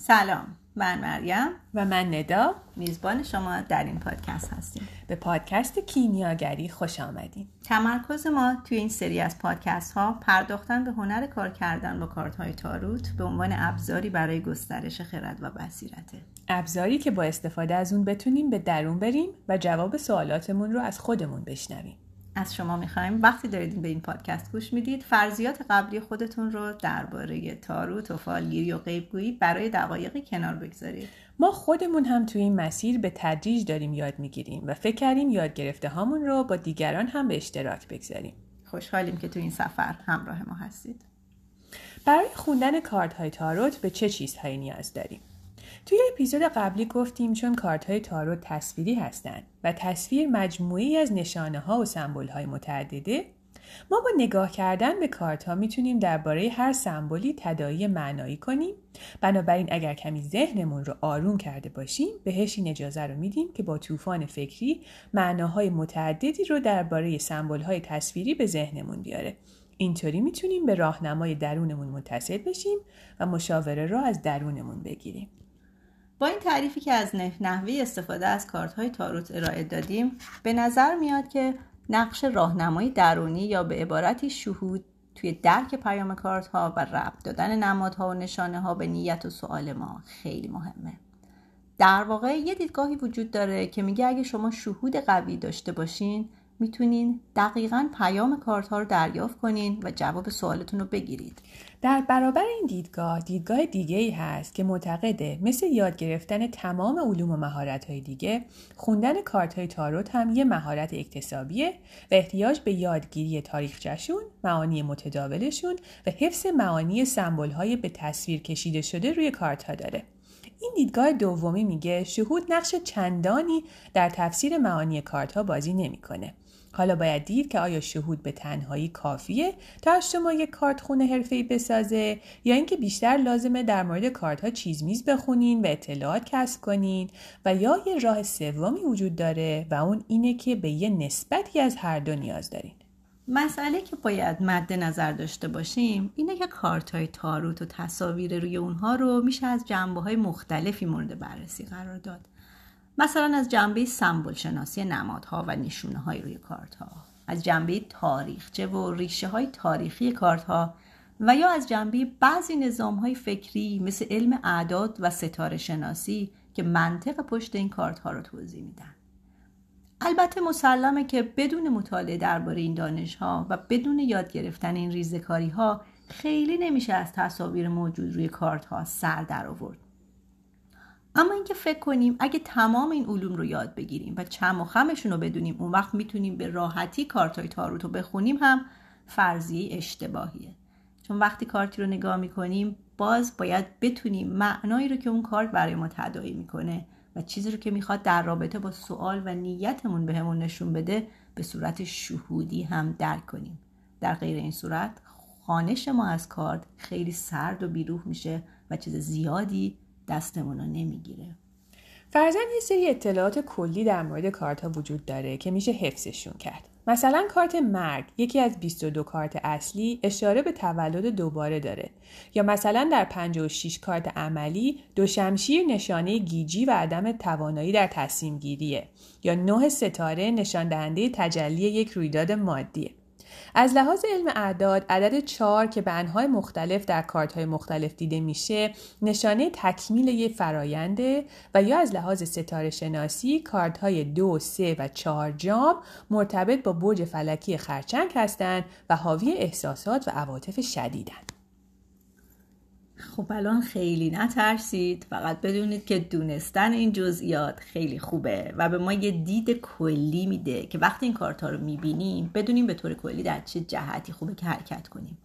سلام من مریم. و من ندا. میزبان شما در این پادکست هستیم. به پادکست کیمیاگری خوش آمدیم تمرکز ما توی این سری از پادکست ها پرداختن به هنر کار کردن با کارت های تاروت به عنوان ابزاری برای گسترش خرد و بصیرته. ابزاری که با استفاده از اون بتونیم به درون بریم و جواب سوالاتمون رو از خودمون بشنویم. از شما می‌خوایم. وقتی دارید به این پادکست گوش می‌دید فرضیات قبلی خودتون رو درباره تاروت و فالگیری و غیبگویی برای دقایقی کنار بگذارید. ما خودمون هم توی این مسیر به تدریج داریم یاد می‌گیریم و فکر کردیم یاد گرفته هامون رو با دیگران هم به اشتراک بگذاریم. خوشحالیم که تو این سفر همراه ما هستید. برای خوندن کارت های تاروت به چه چیزهایی نیاز داریم؟ توی اپیزود قبلی گفتیم چون کارت های تارو تصویری هستند و تصویر مجموعی از نشانه ها و سمبل های متعدده ما با نگاه کردن به کارت ها می‌تونیم درباره هر سمبولی تدایی معنایی کنیم. بنابراین اگر کمی ذهنمون رو آروم کرده باشیم بهش این اجازه رو میدیم که با طوفان فکری معناهای متعددی رو درباره سمبل های تصویری به ذهنمون بیاره. اینطوری می‌تونیم به راهنمای درونمون متصل بشیم و مشاوره را از درونمون بگیریم. با این تعریفی که از نحوه استفاده از کارت های تاروت ارائه دادیم به نظر میاد که نقش راهنمایی درونی یا به عبارتی شهود توی درک پیام کارت ها و ربط دادن نمادها و نشانه ها به نیت و سوال ما خیلی مهمه. در واقع یه دیدگاهی وجود داره که میگه اگه شما شهود قوی داشته باشین می‌تونین دقیقا پیام کارت ها رو دریافت کنین و جواب سوالتون رو بگیرید. در برابر این دیدگاه دیدگاه دیگه ای هست که معتقده مثل یاد گرفتن تمام علوم و مهارت های دیگه خوندن کارت های تاروت هم یه مهارت اکتسابیه و احتیاج به یادگیری تاریخچهشون معانی متداولشون و حفظ معانی سمبل های به تصویر کشیده شده روی کارت ها داره. این دیدگاه دومی میگه شهود نقش چندانی در تفسیر معانی کارت ها بازی نمی‌کنه. حالا باید دید که آیا شهود به تنهایی کافیه تا از شما یک کارت خونه حرفه‌ای بسازه یا اینکه بیشتر لازمه در مورد کارت ها چیز میز بخونین و اطلاعات کسب کنین و یا یه راه سومی وجود داره و اون اینه که به یه نسبتی از هر دو نیاز دارین. مسئله که باید مد نظر داشته باشیم اینه که کارت های تاروت و تصاویر روی اونها رو میشه از جنبه های مختلفی مورد بررسی قرار داد. مثلا از جنبه سمبل شناسی نمادها و نشونه های روی کارت ها از جنبه تاریخچه و ریشه های تاریخی کارت ها و یا از جنبه بعضی نظام های فکری مثل علم اعداد و ستاره شناسی که منطق پشت این کارت ها رو توضیح میدن. البته مسلمه که بدون مطالعه درباره این دانش ها و بدون یاد گرفتن این ریزکاری ها خیلی نمیشه از تصاویر موجود روی کارت ها سر در آورد. اما اینکه فکر کنیم اگه تمام این علوم رو یاد بگیریم و چم و خمشون رو بدونیم اون وقت می‌تونیم به راحتی کارتای تاروت رو بخونیم هم فرضیه اشتباهیه. چون وقتی کارتی رو نگاه می‌کنیم باز باید بتونیم معنایی رو که اون کارت برای ما تداعی می‌کنه و چیزی رو که می‌خواد در رابطه با سوال و نیتمون بهمون نشون بده به صورت شهودی هم درک کنیم. در غیر این صورت خانش ما از کارت خیلی سرد و بیروح میشه و چیز زیادی دستمون رو نمی‌گیره. فرزن یه سری اطلاعات کلی در مورد کارت ها وجود داره که میشه حفظشون کرد. مثلا کارت مرگ یکی از 22 کارت اصلی اشاره به تولد دوباره داره. یا مثلا در 56 کارت عملی دو شمشیر نشانه گیجی و عدم توانایی در تصمیم گیریه یا نه ستاره نشان دهنده تجلی یک رویداد مادیه. از لحاظ علم اعداد عدد چهار که به انهای مختلف در کارت های مختلف دیده میشه نشانه تکمیل یه فراینده و یا از لحاظ ستاره شناسی کارت های دو، سه و چهار جام مرتبط با برج فلکی خرچنگ هستند و حاوی احساسات و عواطف شدیدند. خب الان خیلی نترسید. فقط بدونید که دونستن این جزئیات خیلی خوبه و به ما یه دید کلی میده که وقتی این کارتا رو می‌بینیم بدونیم به طور کلی در چه جهتی خوبه که حرکت کنیم.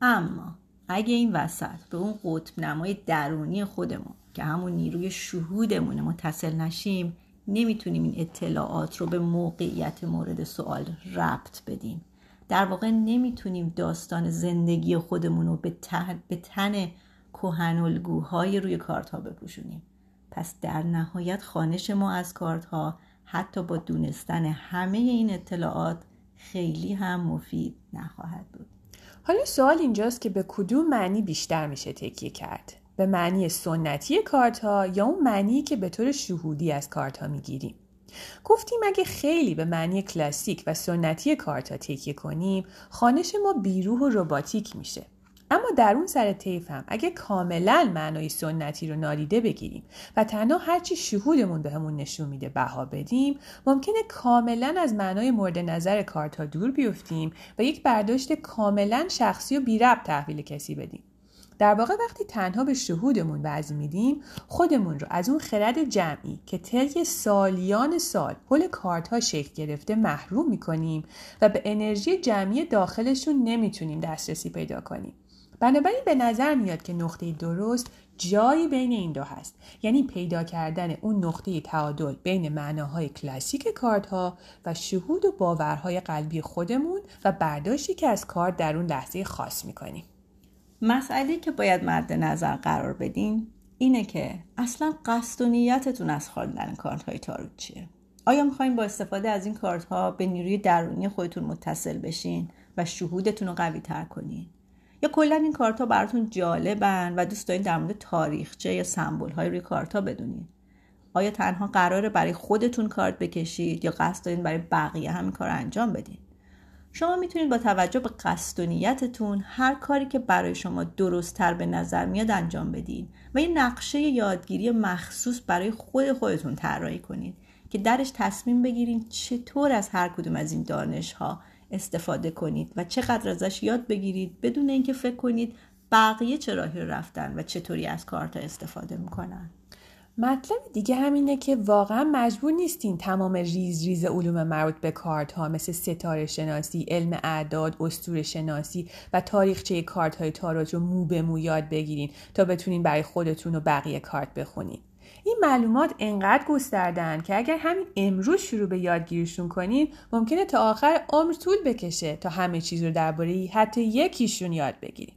اما اگه این وسط به اون قطب نمای درونی خودمون که همون نیروی شهودمونه متصل نشیم نمی‌تونیم این اطلاعات رو به موقعیت مورد سوال ربط بدیم. در واقع نمی‌تونیم داستان زندگی خودمون رو به به تن کهنالگوهای روی کارت ها بپوشونیم. پس در نهایت خانش ما از کارت ها حتی با دونستن همه این اطلاعات خیلی هم مفید نخواهد بود. حالا سوال اینجاست که به کدوم معنی بیشتر میشه تکیه کرد؟ به معنی سنتی کارت ها یا اون معنی که به طور شهودی از کارت ها می‌گیریم؟ گفتیم اگه خیلی به معنی کلاسیک و سنتی کارت ها تکیه کنیم خانش ما بیروح و رباتیک میشه. اما در اون سر هم اگه کاملا معنای سنتی رو نادیده بگیریم و تنها هرچی شهودمون بهمون نشون میده بها بدیم ممکنه کاملا از معنای مورد نظر کارت دور بیفتیم و یک برداشت کاملا شخصی و بی تحویل کسی بدیم. در واقع وقتی تنها به شهودمون وضع میدیم خودمون رو از اون خرد جمعی که طی سالیان سال حول کارت ها شکل گرفته محروم می‌کنیم و به انرژی جمعی داخلشون نمی‌تونیم دسترسی پیدا کنیم. بنابراین به نظر میاد که نقطه درست جایی بین این دو هست. یعنی پیدا کردن اون نقطه تعادل بین معناهای کلاسیک کارت ها و شهود و باورهای قلبی خودمون و برداشتی که از کارت در اون لحظه خاص می‌کنیم. مسئله که باید مد نظر قرار بدین اینه که اصلا قصد و نیتتون از خواندن کارت های تاروت چیه؟ آیا می‌خواین با استفاده از این کارت ها به نیروی درونی خودتون متصل بشین و شهودتون رو قوی تر کنین؟ یا کلا این کارت ها براتون جالبن و دوست دارین در مورد تاریخچه یا سمبل های روی کارت ها بدونین؟ آیا تنها قراره برای خودتون کارت بکشید یا قصد دارین برای بقیه همین کار انجام بدین؟ شما می‌تونید با توجه به قصد و نیتتون هر کاری که برای شما درستتر به نظر میاد انجام بدین و یه نقشه یادگیری مخصوص برای خود خودتون طراحی کنید که درش تصمیم بگیرید چطور از هر کدوم از این دانش ها استفاده کنید و چقدر ازش یاد بگیرید بدون اینکه فکر کنید بقیه چه راهی رفتن و چطوری از کارت استفاده می‌کنن. مطلب دیگه همینه که واقعا مجبور نیستین تمام ریز ریز علوم مربوط به کارت ها مثل ستاره شناسی، علم اعداد، اسطوره شناسی و تاریخچه کارت های تاروت رو مو به مو یاد بگیرین تا بتونین برای خودتون و بقیه کارت بخونین. این معلومات انقدر گستردن که اگر همین امروز شروع به یادگیریشون کنین ممکنه تا آخر عمر طول بکشه تا همه چیز رو درباره حتی یکیشون یاد بگیرین.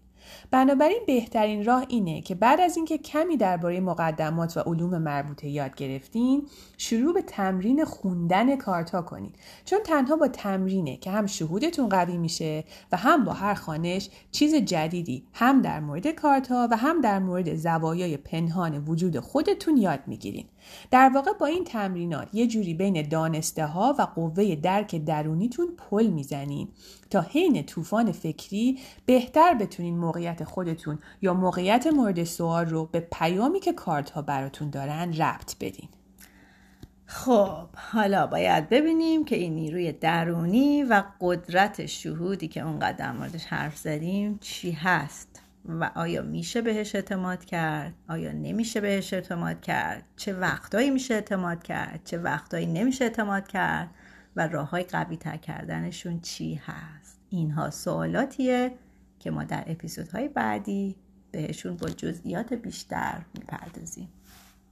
بنابراین بهترین راه اینه که بعد از اینکه کمی درباره مقدمات و علوم مربوطه یاد گرفتین شروع به تمرین خوندن کارتا کنید چون تنها با تمرینه که هم شهودتون قوی میشه و هم با هر خانش چیز جدیدی هم در مورد کارتا و هم در مورد زوایای پنهان وجود خودتون یاد می‌گیرین. در واقع با این تمرینات یه جوری بین دانسته ها و قوه درک درونیتون پل می‌زنین تا حین طوفان فکری بهتر بتونین موقعیت خودتون یا موقعیت مورد سوال رو به پیامی که کارت ها براتون دارن ربط بدین. خب حالا باید ببینیم که این نیروی درونی و قدرت شهودی که اونقدر در موردش حرف زدیم چی هست و آیا میشه بهش اعتماد کرد؟ آیا نمیشه بهش اعتماد کرد؟ چه وقتایی میشه اعتماد کرد؟ چه وقتایی نمیشه اعتماد کرد؟ و راه های قوی تر کردنشون چی هست؟ اینها سوالاتیه که ما در اپیزودهای بعدی بهشون با جزئیات بیشتر می‌پردازیم.